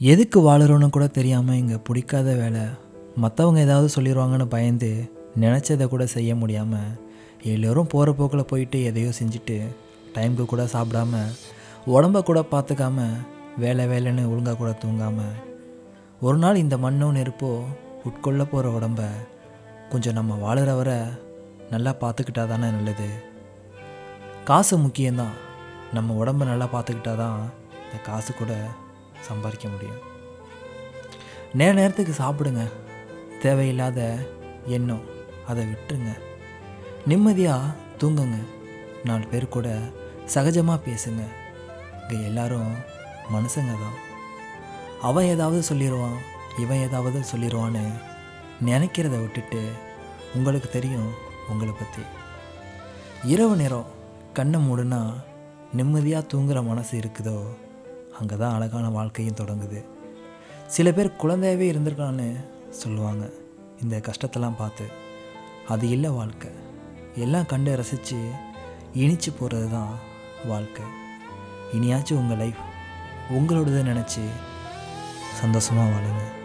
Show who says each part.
Speaker 1: எதுக்கு வாழுறோன்னு கூட தெரியாமல் இங்கே பிடிக்காத வேலை. மற்றவங்க ஏதாவது சொல்லிடுவாங்கன்னு பயந்து நினச்சதை கூட செய்ய முடியாமல் எல்லோரும் போகிற போக்கில் போயிட்டு எதையோ செஞ்சுட்டு டைமுக்கு கூட சாப்பிடாம உடம்ப கூட பார்த்துக்காம வேலை வேலைன்னு ஒழுங்காக கூட தூங்காமல் ஒரு நாள் இந்த மண்ணும் நெருப்போ உட்கொள்ள போகிற உடம்ப கொஞ்சம் நம்ம வாழுற நல்லா பார்த்துக்கிட்டா தானே நல்லது. காசு முக்கியம்தான். நம்ம உடம்ப நல்லா பார்த்துக்கிட்டா தான் இந்த காசு கூட சம்பாதிக்க முடியும். நேர நேரத்துக்கு சாப்பிடுங்க. தேவையில்லாத எண்ணம். அதை விட்டுருங்க. நிம்மதியாக தூங்குங்க. நாலு பேர் கூட சகஜமாக பேசுங்க. இங்கே எல்லாரும் மனுஷங்க தான். அவன் ஏதாவது சொல்லிடுவான் இவன் ஏதாவது சொல்லிடுவான்னு நினைக்கிறத விட்டுட்டு உங்களுக்கு தெரியும் உங்களை பற்றி இரவு நேரம் கண்ணை மூடுனா நிம்மதியாக தூங்குற மனசு இருக்குதோ? அங்கே தான் அழகான வாழ்க்கையும் தொடங்குது. சில பேர் குழந்தையாகவே இருந்திருக்கலான்னு சொல்லுவாங்க. இந்த கஷ்டத்தெல்லாம் பார்த்து. அது இல்லை வாழ்க்கை. எல்லாம் கண்டு ரசித்து இனிச்சு போகிறது தான் வாழ்க்கை. இனியாச்சும் உங்கள் லைஃப் உங்களோடதை நினச்சி சந்தோஷமாக வாழுங்க.